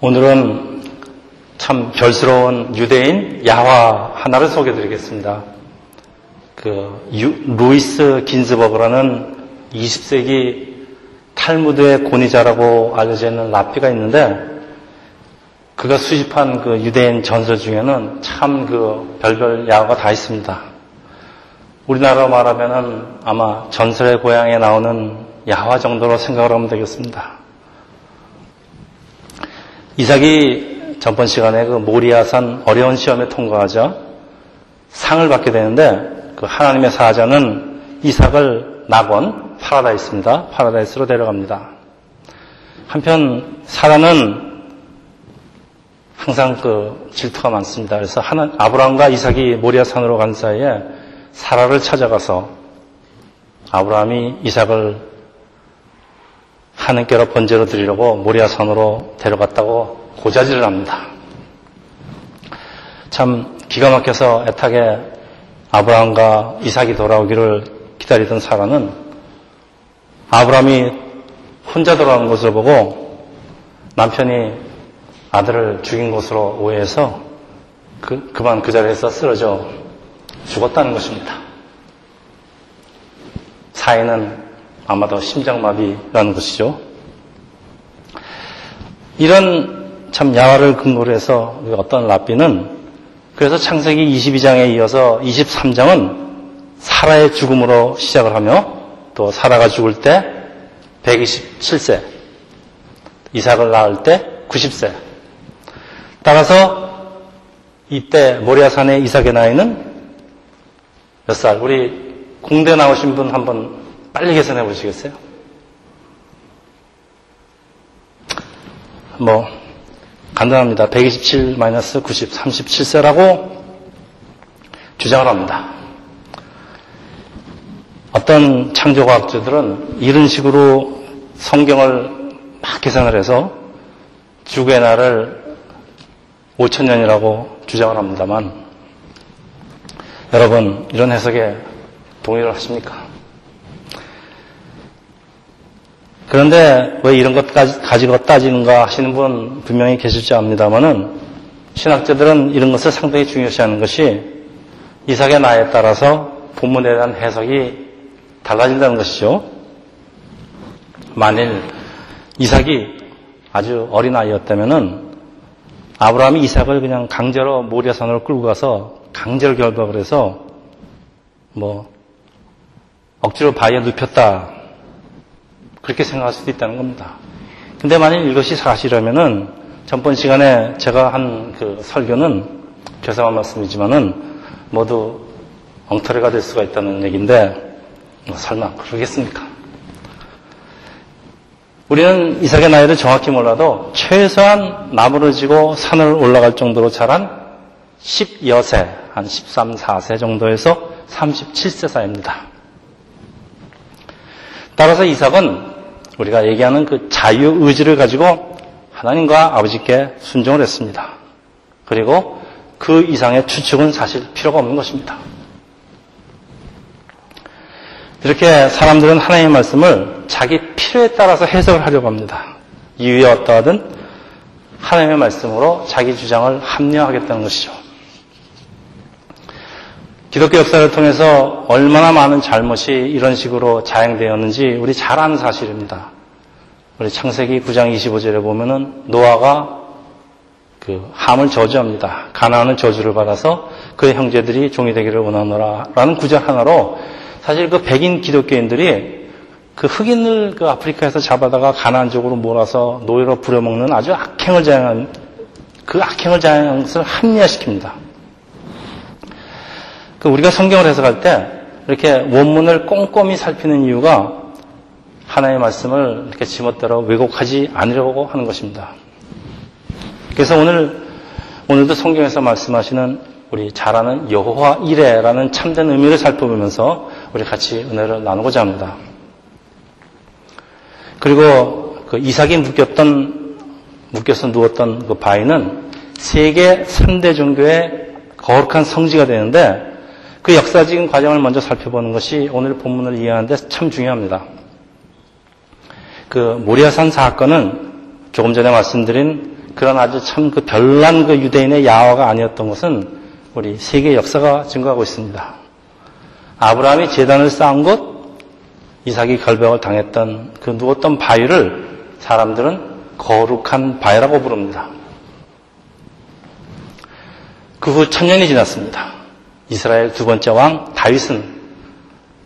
오늘은 참 별스러운 유대인 야화 하나를 소개해 드리겠습니다. 그 유, 루이스 긴즈버그라는 20세기 탈무드의 권위자라고 알려져 있는 라피가 있는데 그가 수집한 그 유대인 전설 중에는 참 그 별별 야화가 다 있습니다. 우리나라로 말하면은 아마 전설의 고향에 나오는 야화 정도로 생각을 하면 되겠습니다. 이삭이 전번 시간에 그 모리아산 어려운 시험에 통과하자 상을 받게 되는데 그 하나님의 사자는 이삭을 낙원 파라다이스입니다. 파라다이스로 데려갑니다. 한편 사라는 항상 그 질투가 많습니다. 그래서 하나, 아브라함과 이삭이 모리아산으로 간 사이에 사라를 찾아가서 아브라함이 이삭을 하나님께로 번제로 드리려고 모리아산으로 데려갔다고 고자질을 합니다. 참 기가 막혀서 애타게 아브라함과 이삭이 돌아오기를 기다리던 사라는 아브라함이 혼자 돌아오는 것을 보고 남편이 아들을 죽인 것으로 오해해서 그, 그만 그 자리에서 쓰러져 죽었다는 것입니다. 사인은 아마도 심장마비라는 것이죠. 이런 참 야화를 근거로 해서 어떤 라비는 그래서 창세기 22장에 이어서 23장은 사라의 죽음으로 시작을 하며 또 사라가 죽을 때 127세, 이삭을 낳을 때 90세. 따라서 이때 모리아산의 이삭의 나이는 몇 살? 우리 공대 나오신 분 한번 빨리 계산해 보시겠어요? 뭐 간단합니다. 127-90, 37세라고 주장을 합니다. 어떤 창조과학자들은 이런 식으로 성경을 막 계산을 해서 죽의 날을 5천년이라고 주장을 합니다만 여러분 이런 해석에 동의를 하십니까? 그런데 왜 이런 것까지 가지고 따지는가 하시는 분 분명히 계실지 압니다만은 신학자들은 이런 것을 상당히 중요시하는 것이 이삭의 나이에 따라서 본문에 대한 해석이 달라진다는 것이죠. 만일 이삭이 아주 어린 아이였다면은 아브라함이 이삭을 그냥 강제로 모리아산으로 끌고 가서 강제로 결박을 해서 뭐 억지로 바위에 눕혔다 그렇게 생각할 수도 있다는 겁니다. 근데 만일 이것이 사실이라면은 전번 시간에 제가 한 그 설교는 죄송한 말씀이지만은 모두 엉터리가 될 수가 있다는 얘기인데 뭐 설마 그러겠습니까? 우리는 이삭의 나이를 정확히 몰라도 최소한 나무를 지고 산을 올라갈 정도로 자란 10여세, 한 13, 4세 정도에서 37세 사이입니다. 따라서 이삭은 우리가 얘기하는 그 자유 의지를 가지고 하나님과 아버지께 순종을 했습니다. 그리고 그 이상의 추측은 사실 필요가 없는 것입니다. 이렇게 사람들은 하나님의 말씀을 자기 필요에 따라서 해석을 하려고 합니다. 이유에 어떠하든 하나님의 말씀으로 자기 주장을 합리화하겠다는 것이죠. 기독교 역사를 통해서 얼마나 많은 잘못이 이런 식으로 자행되었는지 우리 잘 아는 사실입니다. 우리 창세기 9장 25절에 보면은 노아가 그 함을 저주합니다. 가나안은 저주를 받아서 그의 형제들이 종이 되기를 원하노라라는 구절 하나로 사실 그 백인 기독교인들이 그 흑인을 그 아프리카에서 잡아다가 가나안 쪽으로 몰아서 노예로 부려먹는 아주 악행을 자행한 그 악행을 자행한 것을 합리화시킵니다. 그 우리가 성경을 해석할 때 이렇게 원문을 꼼꼼히 살피는 이유가 하나님의 말씀을 이렇게 지멋대로 왜곡하지 않으려고 하는 것입니다. 그래서 오늘 오늘도 성경에서 말씀하시는 우리 잘 아는 여호와 이레라는 참된 의미를 살펴보면서 우리 같이 은혜를 나누고자 합니다. 그리고 그 이삭이 묶였던 묶여서 누웠던 그 바위는 세계 3대 종교의 거룩한 성지가 되는데 그 역사적인 과정을 먼저 살펴보는 것이 오늘 본문을 이해하는데 참 중요합니다. 그 모리아산 사건은 조금 전에 말씀드린 그런 아주 참 그 별난 그 유대인의 야화가 아니었던 것은 우리 세계 역사가 증거하고 있습니다. 아브라함이 재단을 쌓은 곳, 이삭이 결벽을 당했던 그 누웠던 바위를 사람들은 거룩한 바위라고 부릅니다. 그 후 천년이 지났습니다. 이스라엘 두 번째 왕 다윗은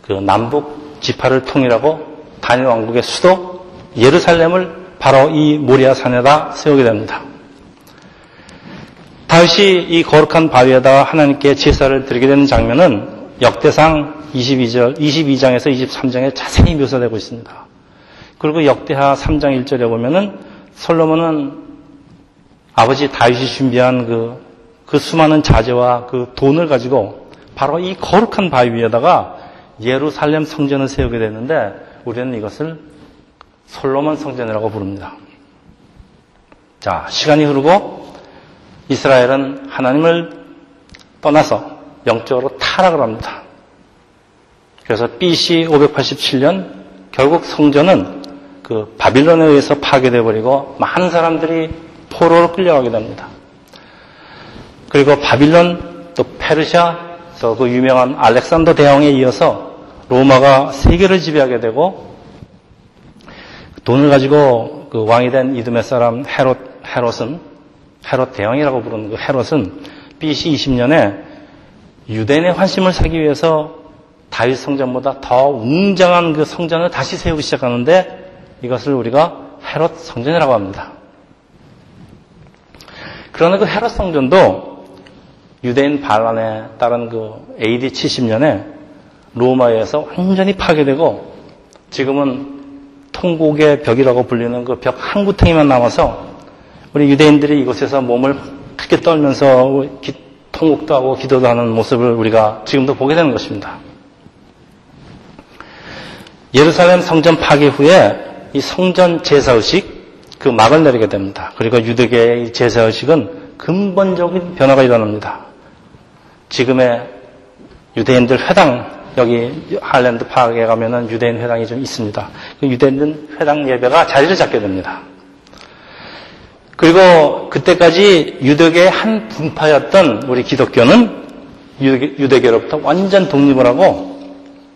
그 남북 지파를 통일하고 단일 왕국의 수도 예루살렘을 바로 이 모리아 산에다 세우게 됩니다. 다윗이 이 거룩한 바위에다가 하나님께 제사를 드리게 되는 장면은 역대상 22절, 22장에서 23장에 자세히 묘사되고 있습니다. 그리고 역대하 3장 1절에 보면은 솔로몬은 아버지 다윗이 준비한 그, 그 수많은 자재와 그 돈을 가지고 바로 이 거룩한 바위 위에다가 예루살렘 성전을 세우게 되는데 우리는 이것을 솔로몬 성전이라고 부릅니다. 자, 시간이 흐르고 이스라엘은 하나님을 떠나서 영적으로 타락을 합니다. 그래서 BC 587년 결국 성전은 그 바빌론에 의해서 파괴되어 버리고 많은 사람들이 포로로 끌려가게 됩니다. 그리고 바빌론 또 페르시아 또그 유명한 알렉산더 대왕에 이어서 로마가 세계를 지배하게 되고 돈을 가지고 그 왕이 된 이듬의 사람 헤롯 헤롯은 헤롯 대왕이라고 부르는 그 헤롯은 BC 20년에 유대인의 환심을 사기 위해서 다윗 성전보다 더 웅장한 그 성전을 다시 세우기 시작하는데 이것을 우리가 헤롯 성전이라고 합니다. 그러나 그 헤롯 성전도 유대인 반란에 따른 그 AD 70년에 로마에서 완전히 파괴되고 지금은 통곡의 벽이라고 불리는 그 벽 한 구탱이만 남아서 우리 유대인들이 이곳에서 몸을 크게 떨면서 기, 통곡도 하고 기도도 하는 모습을 우리가 지금도 보게 되는 것입니다. 예루살렘 성전 파괴 후에 이 성전 제사의식 그 막을 내리게 됩니다. 그리고 유대계의 제사의식은 근본적인 변화가 일어납니다. 지금의 유대인들 회당 여기 할랜드 파악에 가면은 유대인 회당이 좀 있습니다. 그 유대인 회당 예배가 자리를 잡게 됩니다. 그리고 그때까지 유대계의 한 분파였던 우리 기독교는 유대계, 로부터 완전 독립을 하고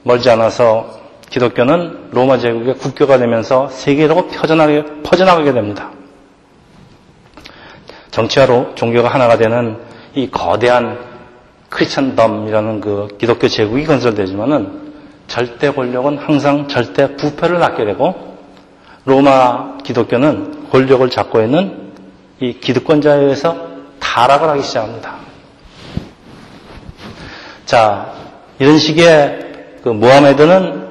멀지 않아서 기독교는 로마 제국의 국교가 되면서 세계로 퍼져나가게, 퍼져나가게 됩니다. 정치화로 종교가 하나가 되는 이 거대한 크리스천덤이라는 그 기독교 제국이 건설되지만은 절대 권력은 항상 절대 부패를 낳게 되고 로마 기독교는 권력을 잡고 있는 이 기득권자에 의해서 타락을 하기 시작합니다. 자, 이런 식의 그 모하메드는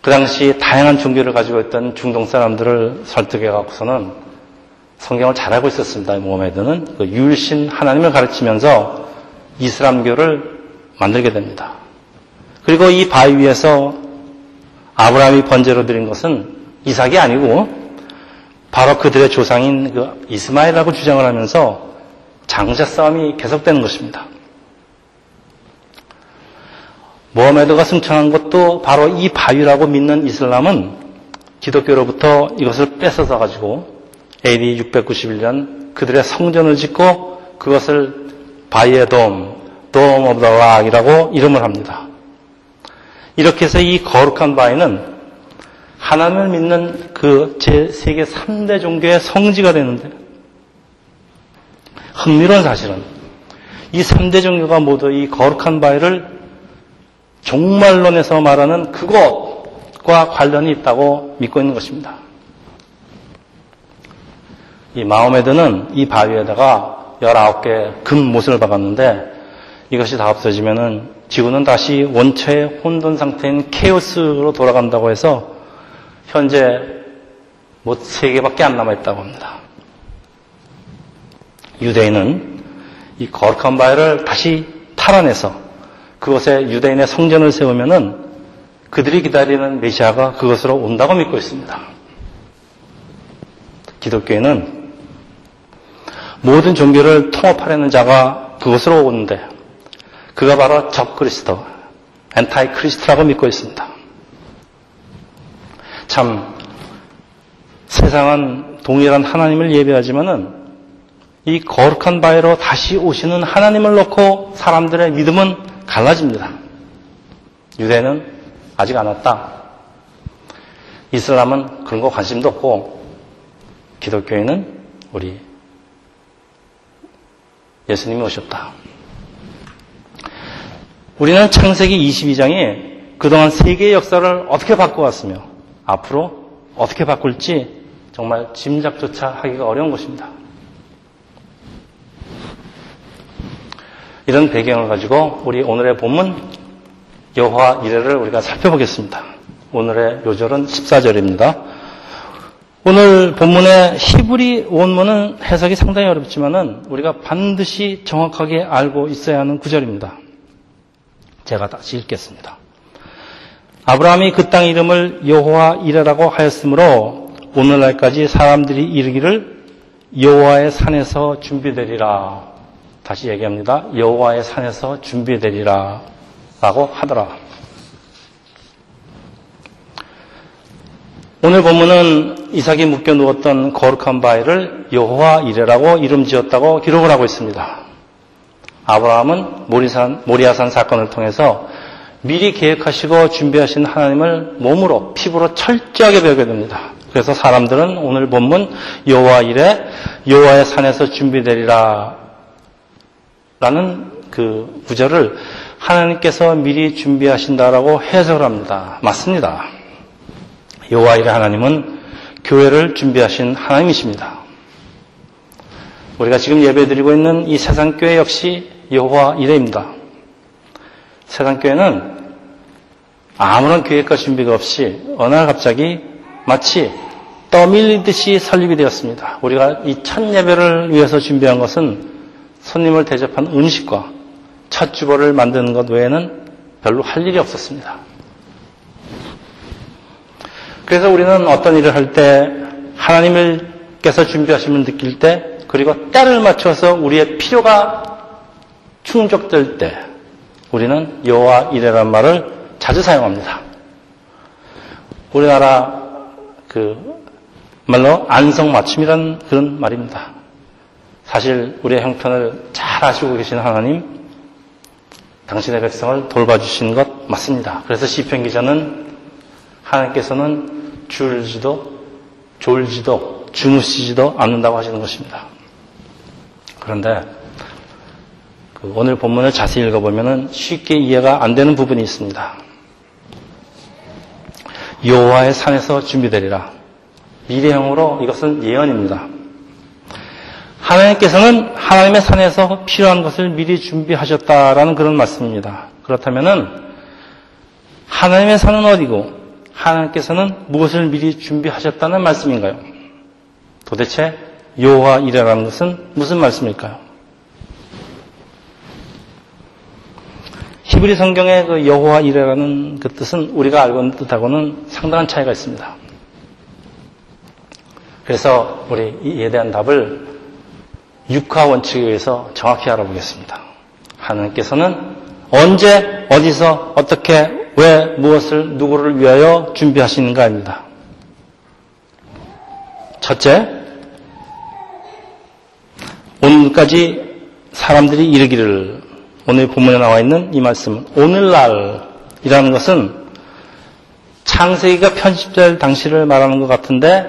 그 당시 다양한 종교를 가지고 있던 중동 사람들을 설득해 갖고서는 성경을 잘 알고 있었습니다. 모하메드는 그 유일신 하나님을 가르치면서 이슬람교를 만들게 됩니다. 그리고 이 바위 위에서 아브라함이 번제로 드린 것은 이삭이 아니고 바로 그들의 조상인 그 이스마엘이라고 주장을 하면서 장자 싸움이 계속되는 것입니다. 모하메드가 승천한 것도 바로 이 바위라고 믿는 이슬람은 기독교로부터 이것을 뺏어서 가지고 AD 691년 그들의 성전을 짓고 그것을 바위의 돔, Dome of the Rock이라고 이름을 합니다. 이렇게 해서 이 거룩한 바위는 하나님을 믿는 그 제 세계 3대 종교의 성지가 되는데 흥미로운 사실은 이 3대 종교가 모두 이 거룩한 바위를 종말론에서 말하는 그것과 관련이 있다고 믿고 있는 것입니다. 이 마호메드는 이 바위에다가 19개 금 못을 박았는데 이것이 다 없어지면은 지구는 다시 원초의 혼돈 상태인 케오스로 돌아간다고 해서 현재 못 3개밖에 안 남아있다고 합니다. 유대인은 이 거룩한 바위를 다시 탈환해서 그곳에 유대인의 성전을 세우면은 그들이 기다리는 메시아가 그것으로 온다고 믿고 있습니다. 기독교에는 모든 종교를 통합하려는 자가 그것으로 오는데 그가 바로 적 그리스도, 엔타이 크리스트라고 믿고 있습니다. 참 세상은 동일한 하나님을 예배하지만은 이 거룩한 바위로 다시 오시는 하나님을 놓고 사람들의 믿음은 갈라집니다. 유대는 아직 안 왔다. 이슬람은 그런 거 관심도 없고 기독교인은 우리 예수님이 오셨다. 우리는 창세기 22장이 그동안 세계의 역사를 어떻게 바꿔왔으며 앞으로 어떻게 바꿀지 정말 짐작조차 하기가 어려운 것입니다. 이런 배경을 가지고 우리 오늘의 본문 여호와 이래를 우리가 살펴보겠습니다. 오늘의 요절은 14절입니다. 오늘 본문의 히브리 원문은 해석이 상당히 어렵지만은 우리가 반드시 정확하게 알고 있어야 하는 구절입니다. 제가 다시 읽겠습니다. 아브라함이 그 땅 이름을 여호와 이레라고 하였으므로 오늘날까지 사람들이 이르기를 여호와의 산에서 준비되리라. 다시 얘기합니다. 여호와의 산에서 준비되리라 라고 하더라. 오늘 본문은 이삭이 묶여 누웠던 거룩한 바위를 여호와 이레라고 이름 지었다고 기록을 하고 있습니다. 아브라함은 모리산, 모리아산 사건을 통해서 미리 계획하시고 준비하신 하나님을 몸으로 피부로 철저하게 배우게 됩니다. 그래서 사람들은 오늘 본문 여호와 이래 여호와의 산에서 준비되리라 라는 그 구절을 하나님께서 미리 준비하신다라고 해석을 합니다. 맞습니다. 여호와 이래 하나님은 교회를 준비하신 하나님이십니다. 우리가 지금 예배드리고 있는 이 세상 교회 역시 여호와 이래입니다. 세상 교회는 아무런 계획과 준비가 없이 어느 날 갑자기 마치 떠밀리듯이 설립이 되었습니다. 우리가 이 첫 예배를 위해서 준비한 것은 손님을 대접한 음식과 첫 주보를 만드는 것 외에는 별로 할 일이 없었습니다. 그래서 우리는 어떤 일을 할 때 하나님께서 준비하심을 느낄 때 그리고 때를 맞춰서 우리의 필요가 충족될 때 우리는 여호와 이래란 말을 자주 사용합니다. 우리나라 그 말로 안성맞춤이라는 그런 말입니다. 사실 우리의 형편을 잘 아시고 계신 하나님, 당신의 백성을 돌봐주신 것 맞습니다. 그래서 시편 기자는 하나님께서는 줄지도 졸지도 주무시지도 않는다고 하시는 것입니다. 그런데 그 오늘 본문을 자세히 읽어보면 쉽게 이해가 안 되는 부분이 있습니다. 여호와의 산에서 준비되리라. 미래형으로 이것은 예언입니다. 하나님께서는 하나님의 산에서 필요한 것을 미리 준비하셨다라는 그런 말씀입니다. 그렇다면 하나님의 산은 어디고 하나님께서는 무엇을 미리 준비하셨다는 말씀인가요? 도대체 여호와 이라는 것은 무슨 말씀일까요? 히브리 성경의 그 여호와 이레라는 그 뜻은 우리가 알고 있는 뜻하고는 상당한 차이가 있습니다. 그래서 우리 이에 대한 답을 육화 원칙에 의해서 정확히 알아보겠습니다. 하나님께서는 언제, 어디서, 어떻게, 왜, 무엇을, 누구를 위하여 준비하시는가 입니다. 첫째, 오늘까지 사람들이 이르기를 오늘 본문에 나와 있는 이 말씀은 오늘날이라는 것은 창세기가 편집될 당시를 말하는 것 같은데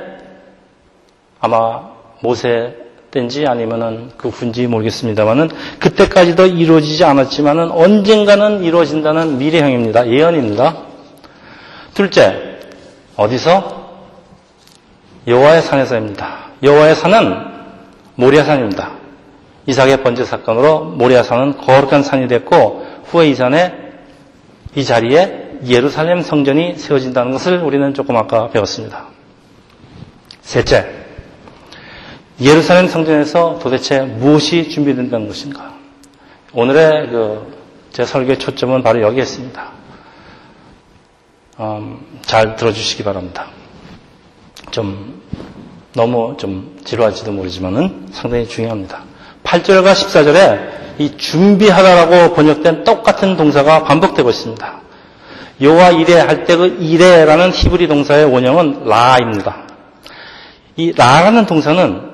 아마 모세 때인지 아니면은 그 후인지 모르겠습니다만은 그때까지도 이루어지지 않았지만은 언젠가는 이루어진다는 미래형입니다. 예언입니다. 둘째, 어디서? 여호와의 산에서입니다. 여호와의 산은 모리아산입니다. 이삭의 번제 사건으로 모리아산은 거룩한 산이 됐고 후에 이 산에 이 자리에 예루살렘 성전이 세워진다는 것을 우리는 조금 아까 배웠습니다. 셋째, 예루살렘 성전에서 도대체 무엇이 준비된다는 것인가? 오늘의 그 제 설교의 초점은 바로 여기에 있습니다. 음, 잘 들어주시기 바랍니다. 좀 너무 좀 지루할지도 모르지만은 상당히 중요합니다. 8절과 14절에 이 준비하다라고 번역된 똑같은 동사가 반복되고 있습니다. 요와 이래 할 때 그 이래라는 히브리 동사의 원형은 라입니다. 이 라라는 동사는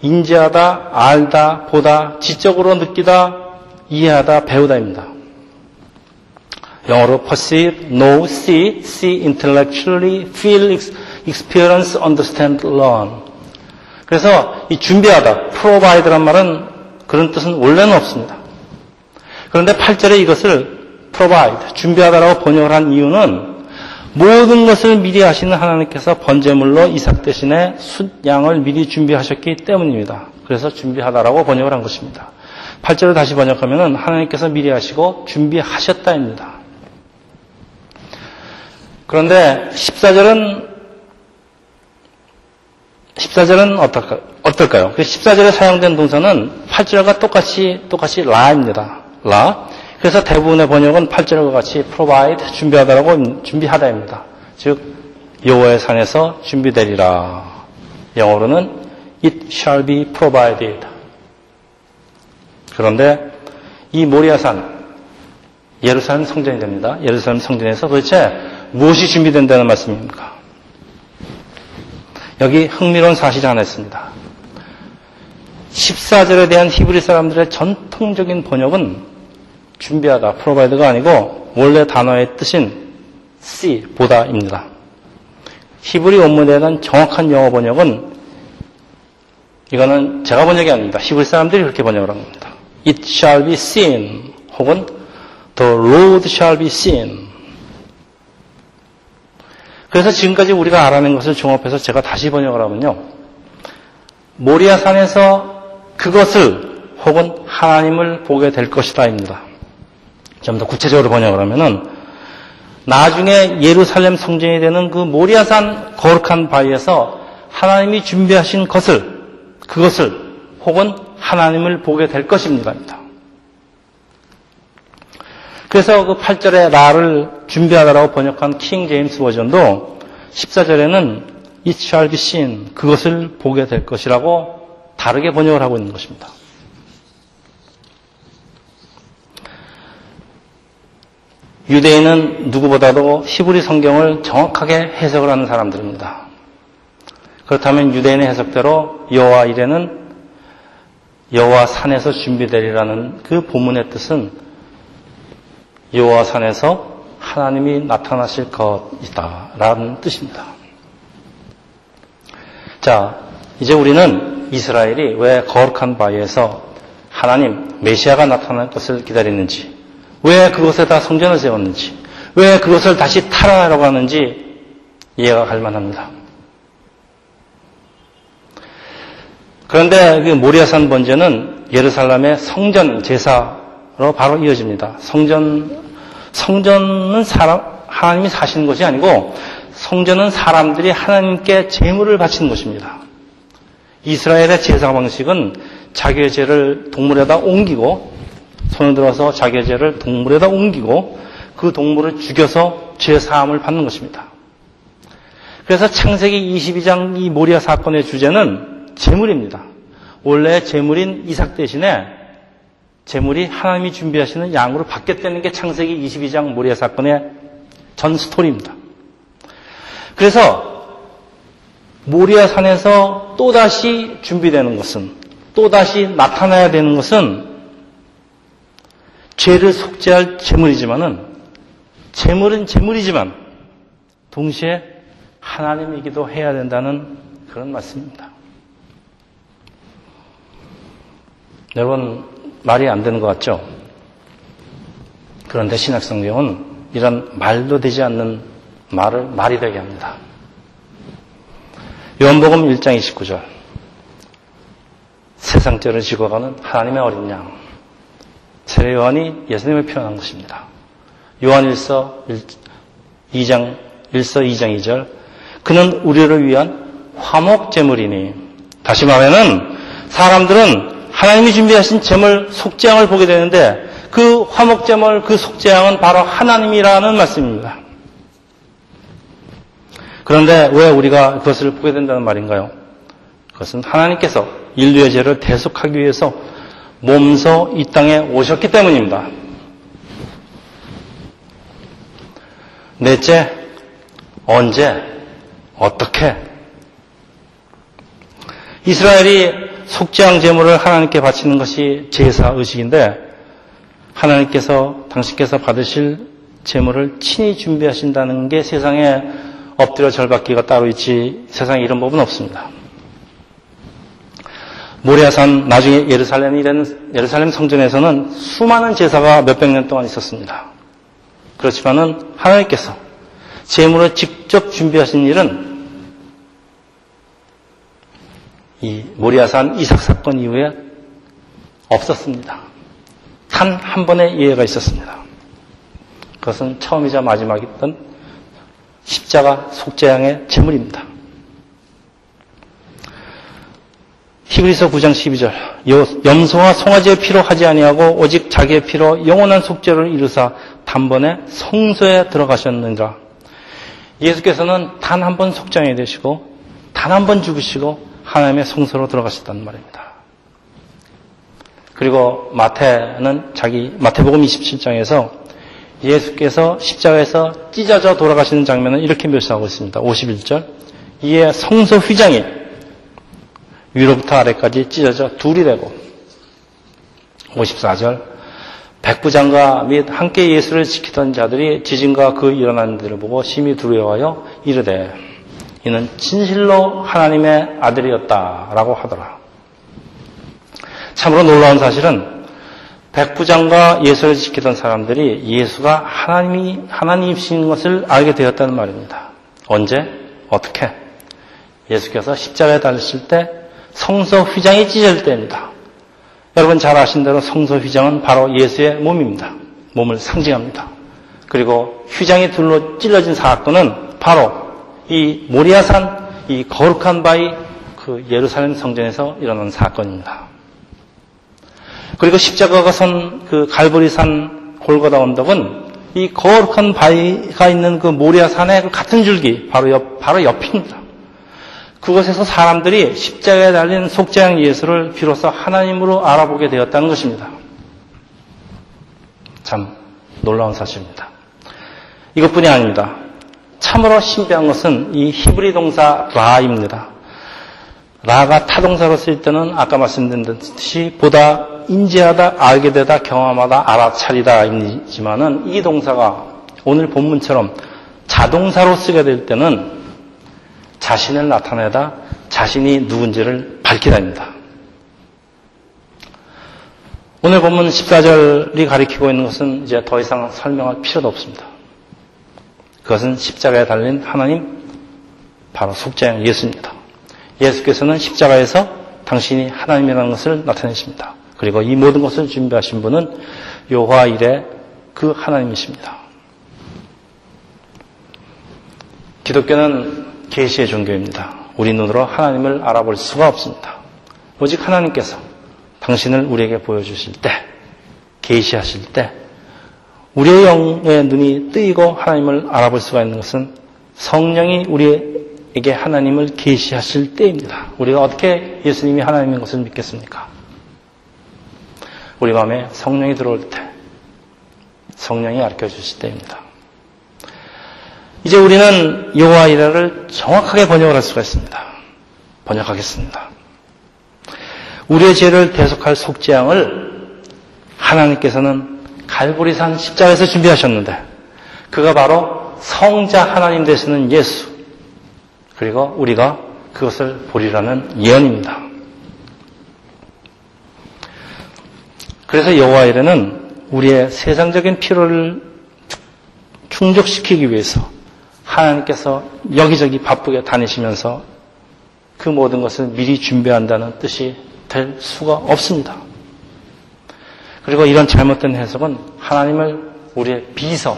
인지하다, 알다, 보다, 지적으로 느끼다, 이해하다, 배우다입니다. 영어로 perceive, know, see, see intellectually, feel, experience, understand, learn. 그래서 이 준비하다, provide란 말은 그런 뜻은 원래는 없습니다. 그런데 8절에 이것을 provide, 준비하다라고 번역을 한 이유는 모든 것을 미리 하시는 하나님께서 번제물로 이삭 대신에 숫양을 미리 준비하셨기 때문입니다. 그래서 준비하다라고 번역을 한 것입니다. 8절을 다시 번역하면 하나님께서 미리 하시고 준비하셨다입니다. 그런데 14절은 14절은 어떨까, 어떨까요? 14절에 그 사용된 동사는 8절과 똑같이 똑같이 라입니다. 라. 그래서 대부분의 번역은 8절과 같이 provide 준비하다라고 준비하다입니다. 즉 여호와의 산에서 준비되리라. 영어로는 it shall be provided. 그런데 이 모리아산 예루살렘 성전이 됩니다. 예루살렘 성전에서 도대체 무엇이 준비된다는 말씀입니까? 여기 흥미로운 사실이 하나 있습니다. 14절에 대한 히브리 사람들의 전통적인 번역은 준비하다, 프로바이드가 아니고 원래 단어의 뜻인 see, 보다입니다. 히브리 원문에 대한 정확한 영어 번역은 이거는 제가 번역이 아닙니다. 히브리 사람들이 그렇게 번역을 한 겁니다. It shall be seen 혹은 The road shall be seen 그래서 지금까지 우리가 알아낸 것을 종합해서 제가 다시 번역을 하면요. 모리아산에서 그것을 혹은 하나님을 보게 될 것이다입니다. 좀 더 구체적으로 번역을 하면은 나중에 예루살렘 성전이 되는 그 모리아산 거룩한 바위에서 하나님이 준비하신 것을 그것을 혹은 하나님을 보게 될 것입니다. 그래서 그 8절에 나를 준비하다라고 번역한 킹 제임스 버전도 14절에는 it shall be seen 그것을 보게 될 것이라고 다르게 번역을 하고 있는 것입니다. 유대인은 누구보다도 히브리 성경을 정확하게 해석을 하는 사람들입니다. 그렇다면 유대인의 해석대로 여호와 이레는 여호와 산에서 준비되리라는 그 본문의 뜻은 여호와 산에서 하나님이 나타나실 것이다라는 뜻입니다. 자, 이제 우리는 이스라엘이 왜 거룩한 바위에서 하나님 메시아가 나타날 것을 기다리는지 왜 그곳에다 성전을 세웠는지, 왜 그것을 다시 탈환하려고 하는지 이해가 갈 만합니다. 그런데 그 모리아산 번제는 예루살렘의 성전 제사로 바로 이어집니다. 성전, 성전은 사람, 하나님이 사시는 것이 아니고 성전은 사람들이 하나님께 제물을 바치는 것입니다. 이스라엘의 제사 방식은 자기의 죄를 동물에다 옮기고 손을 들어서 자기의 죄를 동물에다 옮기고 그 동물을 죽여서 죄 사함을 받는 것입니다. 그래서 창세기 22장 이 모리아 사건의 주제는 재물입니다. 원래 재물인 이삭 대신에 재물이 하나님이 준비하시는 양으로 바뀌었다는 게 창세기 22장 모리아 사건의 전 스토리입니다. 그래서 모리아 산에서 또다시 준비되는 것은 또다시 나타나야 되는 것은 죄를 속죄할 재물이지만은 재물은 재물이지만 동시에 하나님이기도 해야 된다는 그런 말씀입니다. 여러분 말이 안 되는 것 같죠? 그런데 신약성경은 이런 말도 되지 않는 말을 말이 되게 합니다. 요한복음 1장 29절 세상죄를 지고 가는 하나님의 어린 양 세례 요한이 예수님을 표현한 것입니다. 요한 1서 2장 1서 2장 2절 그는 우리를 위한 화목 제물이니 다시 말하면 사람들은 하나님이 준비하신 제물 속죄양을 보게 되는데 그 화목 제물 그 속죄양은 바로 하나님이라는 말씀입니다. 그런데 왜 우리가 그것을 보게 된다는 말인가요? 그것은 하나님께서 인류의 죄를 대속하기 위해서 몸소 이 땅에 오셨기 때문입니다. 넷째, 언제, 어떻게? 이스라엘이 속죄양 제물을 하나님께 바치는 것이 제사 의식인데 하나님께서 당신께서 받으실 제물을 친히 준비하신다는 게 세상에 엎드려 절받기가 따로 있지 세상에 이런 법은 없습니다. 모리아산 나중에 예루살렘이 된 예루살렘 성전에서는 수많은 제사가 몇백 년 동안 있었습니다. 그렇지만은 하나님께서 제물을 직접 준비하신 일은 이 모리아산 이삭 사건 이후에 없었습니다. 단 한 번의 예외가 있었습니다. 그것은 처음이자 마지막이었던 십자가 속죄양의 제물입니다. 히브리서 9장 12절 염소와 송아지의 피로 하지 아니하고 오직 자기의 피로 영원한 속죄를 이루사 단번에 성소에 들어가셨느니라. 예수께서는 단 한 번 속장이 되시고 단 한 번 죽으시고 하나님의 성소로 들어가셨다는 말입니다. 그리고 마태는 자기 마태복음 27장에서 예수께서 십자가에서 찢어져 돌아가시는 장면을 이렇게 묘사하고 있습니다. 51절 이에 성소 휘장이 위로부터 아래까지 찢어져 둘이 되고 54절 백부장과 및 함께 예수를 지키던 자들이 지진과 그 일어나는 일을 보고 심히 두려워하여 이르되 이는 진실로 하나님의 아들이었다라고 하더라. 참으로 놀라운 사실은 백부장과 예수를 지키던 사람들이 예수가 하나님이 하나님이신 것을 알게 되었다는 말입니다. 언제? 어떻게? 예수께서 십자가에 달리실 때 성소 휘장이 찢어질 때입니다. 여러분 잘 아신 대로 성소 휘장은 바로 예수의 몸입니다. 몸을 상징합니다. 그리고 휘장이 둘로 찔러진 사건은 바로 이 모리아산 이 거룩한 바위 그 예루살렘 성전에서 일어난 사건입니다. 그리고 십자가가 선 그 갈보리산 골고다 언덕은 이 거룩한 바위가 있는 그 모리아산의 그 같은 줄기 바로 옆 바로 옆입니다. 그곳에서 사람들이 십자가에 달린 속죄양 예수를 비로소 하나님으로 알아보게 되었다는 것입니다. 참 놀라운 사실입니다. 이것뿐이 아닙니다. 참으로 신비한 것은 이 히브리 동사 라입니다. 라가 타동사로 쓸 때는 아까 말씀드린 듯이 보다 인지하다, 알게 되다, 경험하다, 알아차리다 이지만은 이 동사가 오늘 본문처럼 자동사로 쓰게 될 때는 자신을 나타내다 자신이 누군지를 밝히다입니다. 오늘 본문 14절이 가리키고 있는 것은 이제 더 이상 설명할 필요도 없습니다. 그것은 십자가에 달린 하나님, 바로 속죄양 예수입니다. 예수께서는 십자가에서 당신이 하나님이라는 것을 나타내십니다. 그리고 이 모든 것을 준비하신 분은 요화 일의 그 하나님이십니다. 기독교는 계시의 종교입니다. 우리 눈으로 하나님을 알아볼 수가 없습니다. 오직 하나님께서 당신을 우리에게 보여주실 때, 계시하실 때 우리의 영의 눈이 뜨이고 하나님을 알아볼 수가 있는 것은 성령이 우리에게 하나님을 계시하실 때입니다. 우리가 어떻게 예수님이 하나님인 것을 믿겠습니까? 우리 마음에 성령이 들어올 때 성령이 가르쳐 주실 때입니다. 이제 우리는 여호와 이라를 정확하게 번역을 할 수가 있습니다. 번역하겠습니다. 우리의 죄를 대속할 속죄양을 하나님께서는 갈보리산 십자가에서 준비하셨는데 그가 바로 성자 하나님 되시는 예수 그리고 우리가 그것을 보리라는 예언입니다. 그래서 여호와 이레는 우리의 세상적인 필요를 충족시키기 위해서 하나님께서 여기저기 바쁘게 다니시면서 그 모든 것을 미리 준비한다는 뜻이 될 수가 없습니다. 그리고 이런 잘못된 해석은 하나님을 우리의 비서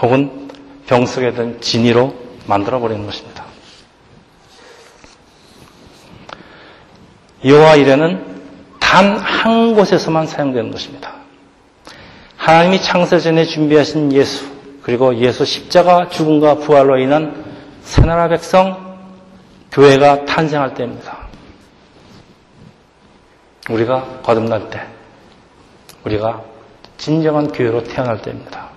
혹은 병석에 든 진위로 만들어버리는 것입니다. 여호와 이레는 단 한 곳에서만 사용되는 것입니다. 하나님이 창세 전에 준비하신 예수 그리고 예수 십자가 죽음과 부활로 인한 새나라 백성 교회가 탄생할 때입니다. 우리가 거듭날 때 우리가 진정한 교회로 태어날 때입니다.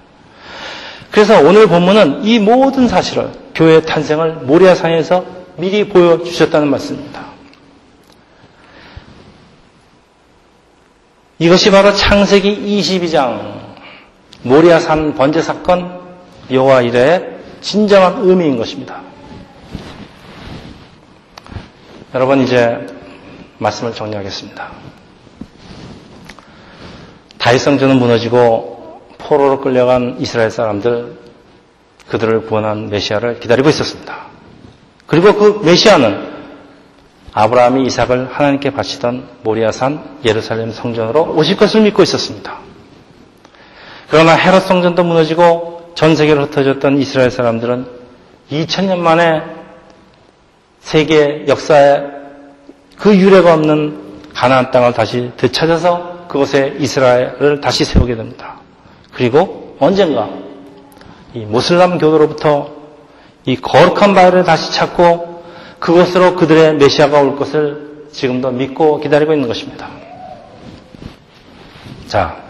그래서 오늘 본문은 이 모든 사실을 교회의 탄생을 모리아산에서 미리 보여주셨다는 말씀입니다. 이것이 바로 창세기 22장 모리아산 번제 사건 여호와 이래의 진정한 의미인 것입니다. 여러분 이제 말씀을 정리하겠습니다. 다윗성전은 무너지고 포로로 끌려간 이스라엘 사람들 그들을 구원한 메시아를 기다리고 있었습니다. 그리고 그 메시아는 아브라함이 이삭을 하나님께 바치던 모리아산 예루살렘 성전으로 오실 것을 믿고 있었습니다. 그러나 헤롯 성전도 무너지고 전 세계로 흩어졌던 이스라엘 사람들은 2000년 만에 세계 역사에 그 유례가 없는 가나안 땅을 다시 되찾아서 그곳에 이스라엘을 다시 세우게 됩니다. 그리고 언젠가 이 모슬람 교도로부터 이 거룩한 바위를 다시 찾고 그곳으로 그들의 메시아가 올 것을 지금도 믿고 기다리고 있는 것입니다. 자,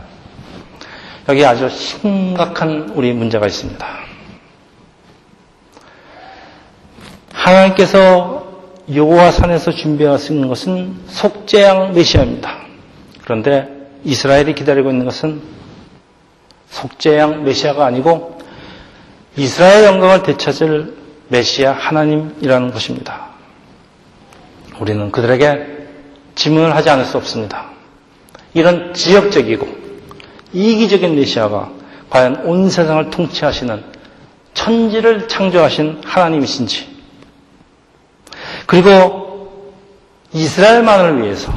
여기 아주 심각한 우리 문제가 있습니다. 하나님께서 여호와 산에서 준비하신 것은 속죄양 메시아입니다. 그런데 이스라엘이 기다리고 있는 것은 속죄양 메시아가 아니고 이스라엘 영광을 되찾을 메시아 하나님이라는 것입니다. 우리는 그들에게 질문을 하지 않을 수 없습니다. 이런 지역적이고 이기적인 메시아가 과연 온 세상을 통치하시는 천지를 창조하신 하나님이신지 그리고 이스라엘만을 위해서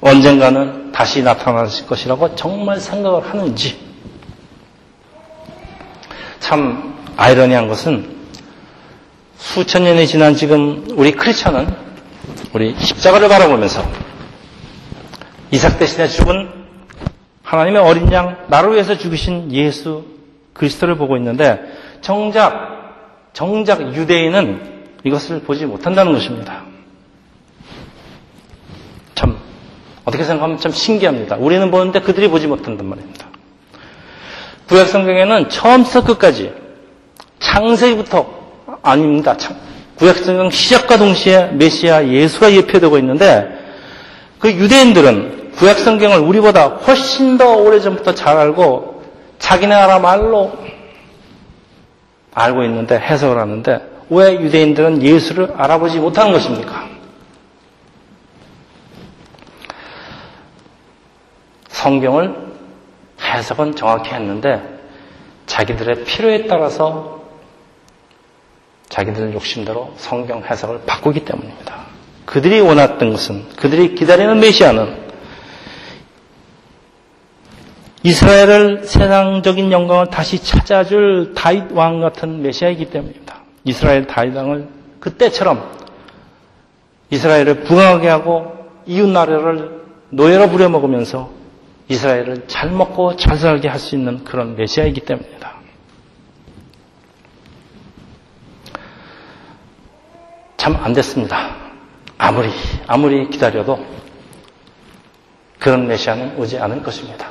언젠가는 다시 나타나실 것이라고 정말 생각을 하는지. 참 아이러니한 것은 수천 년이 지난 지금 우리 크리스천은 우리 십자가를 바라보면서 이삭 대신에 죽은 하나님의 어린 양 나를 위해서 죽으신 예수 그리스도를 보고 있는데 정작 정작 유대인은 이것을 보지 못한다는 것입니다. 참 어떻게 생각하면 참 신기합니다. 우리는 보는데 그들이 보지 못한단 말입니다. 구약 성경에는 처음부터 끝까지 창세기부터 아닙니다. 구약 성경 시작과 동시에 메시아 예수가 예표되고 있는데 그 유대인들은 구약 성경을 우리보다 훨씬 더 오래전부터 잘 알고 자기네 나라 말로 알고 있는데 해석을 하는데 왜 유대인들은 예수를 알아보지 못하는 것입니까? 성경을 해석은 정확히 했는데 자기들의 필요에 따라서 자기들 욕심대로 성경 해석을 바꾸기 때문입니다. 그들이 원했던 것은 그들이 기다리는 메시아는 이스라엘을 세상적인 영광을 다시 찾아줄 다윗 왕 같은 메시아이기 때문입니다. 이스라엘 다윗 왕을 그때처럼 이스라엘을 부강하게 하고 이웃 나라를 노예로 부려먹으면서 이스라엘을 잘 먹고 잘 살게 할 수 있는 그런 메시아이기 때문입니다. 참 안 됐습니다. 아무리 아무리 기다려도 그런 메시아는 오지 않을 것입니다.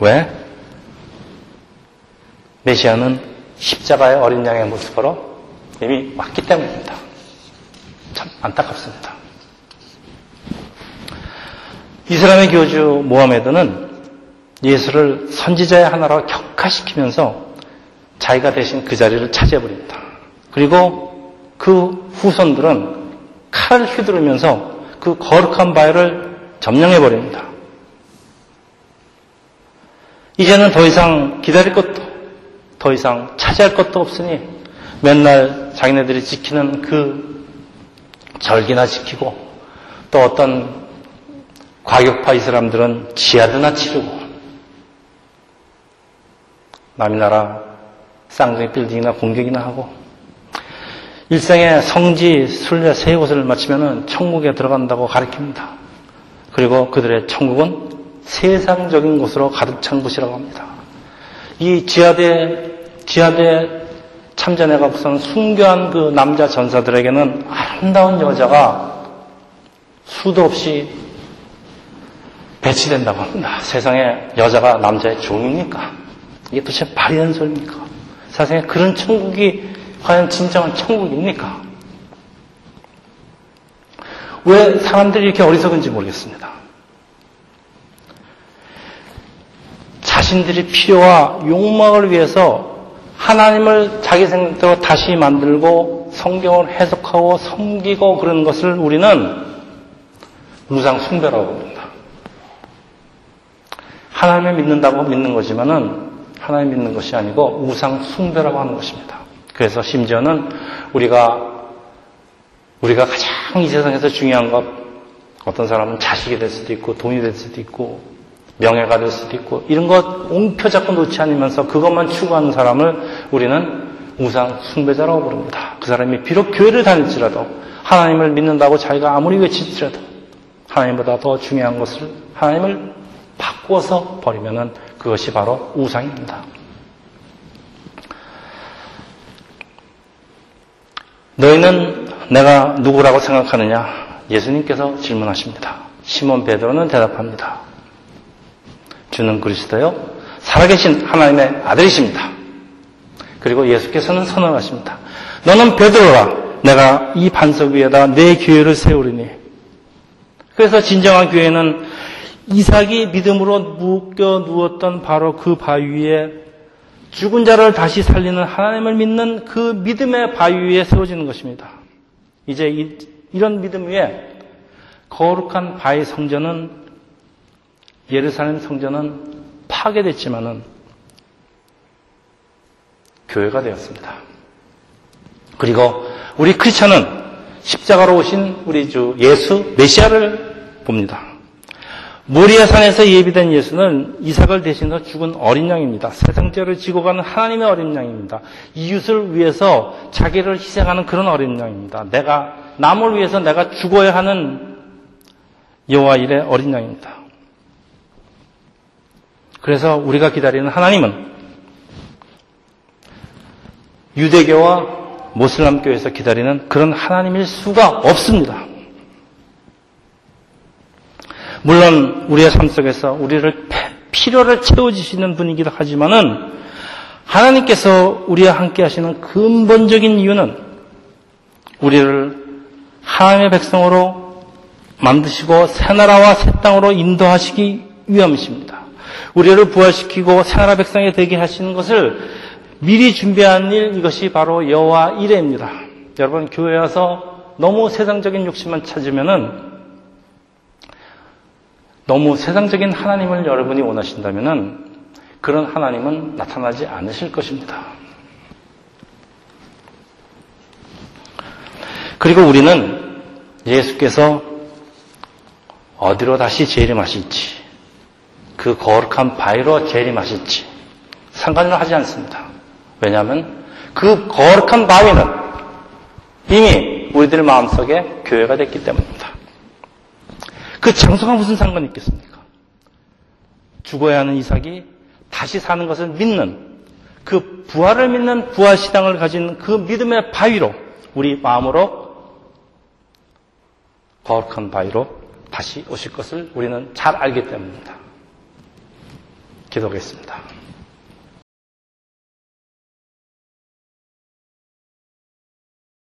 왜? 메시아는 십자가의 어린 양의 모습으로 이미 왔기 때문입니다. 참 안타깝습니다. 이슬람의 교주 모하메드는 예수를 선지자의 하나로 격화시키면서 자기가 대신 그 자리를 차지해버립니다. 그리고 그 후손들은 칼을 휘두르면서 그 거룩한 바위를 점령해버립니다. 이제는 더 이상 기다릴 것도, 더 이상 차지할 것도 없으니 맨날 자기네들이 지키는 그 절기나 지키고 또 어떤 과격파 이 사람들은 지하드나 치르고 남의 나라 쌍둥이 빌딩이나 공격이나 하고 일생에 성지, 순례 세 곳을 마치면 천국에 들어간다고 가르칩니다. 그리고 그들의 천국은 세상적인 곳으로 가득 찬 곳이라고 합니다. 이 지하대, 지하대 참전해 갖고선 순교한 그 남자 전사들에게는 아름다운 여자가 수도 없이 배치된다고 합니다. 세상에 여자가 남자의 종입니까? 이게 도대체 말이 되는 소리입니까? 세상에 그런 천국이 과연 진정한 천국입니까? 왜 사람들이 이렇게 어리석은지 모르겠습니다. 자신들의 필요와 욕망을 위해서 하나님을 자기 생각대로 다시 만들고 성경을 해석하고 섬기고 그런 것을 우리는 우상 숭배라고 합니다. 하나님을 믿는다고 믿는 거지만은 하나님 믿는 것이 아니고 우상 숭배라고 하는 것입니다. 그래서 심지어는 우리가 우리가 가장 이 세상에서 중요한 것 어떤 사람은 자식이 될 수도 있고 돈이 될 수도 있고 명예가 될 수도 있고 이런 것 옹표 잡고 놓지 않으면서 그것만 추구하는 사람을 우리는 우상 숭배자라고 부릅니다. 그 사람이 비록 교회를 다닐지라도 하나님을 믿는다고 자기가 아무리 외칠지라도 하나님보다 더 중요한 것을 하나님을 바꾸어서 버리면은 그것이 바로 우상입니다. 너희는 내가 누구라고 생각하느냐? 예수님께서 질문하십니다. 시몬 베드로는 대답합니다. 주는 그리스도요 살아계신 하나님의 아들이십니다. 그리고 예수께서는 선언하십니다. 너는 베드로라. 내가 이 반석 위에다 내 교회를 세우리니. 그래서 진정한 교회는 이삭이 믿음으로 묶여 누웠던 바로 그 바위 위에 죽은 자를 다시 살리는 하나님을 믿는 그 믿음의 바위 위에 세워지는 것입니다. 이제 이, 런 믿음 위에 거룩한 바위 성전은 예루살렘 성전은 파괴됐지만은 교회가 되었습니다. 그리고 우리 크리스천은 십자가로 오신 우리 주 예수 메시아를 봅니다. 모리아 산에서 예비된 예수는 이삭을 대신해서 죽은 어린 양입니다. 세상 죄를 지고 가는 하나님의 어린 양입니다. 이웃을 위해서 자기를 희생하는 그런 어린 양입니다. 내가 남을 위해서 내가 죽어야 하는 여호와 일의 어린 양입니다. 그래서 우리가 기다리는 하나님은 유대교와 모슬람교에서 기다리는 그런 하나님일 수가 없습니다. 물론 우리의 삶 속에서 우리를 필요를 채워주시는 분이기도 하지만은 하나님께서 우리와 함께 하시는 근본적인 이유는 우리를 하나님의 백성으로 만드시고 새 나라와 새 땅으로 인도하시기 위함이십니다. 우리를 부활시키고 새 나라 백성이 되게 하시는 것을 미리 준비한 일 이것이 바로 여호와 이레입니다. 여러분 교회 와서 너무 세상적인 욕심만 찾으면은 너무 세상적인 하나님을 여러분이 원하신다면은 그런 하나님은 나타나지 않으실 것입니다. 그리고 우리는 예수께서 어디로 다시 재림하실지, 그 거룩한 바위로 재림하실지 상관을 하지 않습니다. 왜냐하면 그 거룩한 바위는 이미 우리들 마음속에 교회가 됐기 때문입니다. 그 장소가 무슨 상관이 있겠습니까? 죽어야 하는 이삭이 다시 사는 것을 믿는 그 부활을 믿는 부활시당을 가진 그 믿음의 바위로 우리 마음으로 거룩한 바위로 다시 오실 것을 우리는 잘 알기 때문입니다. 기도하겠습니다.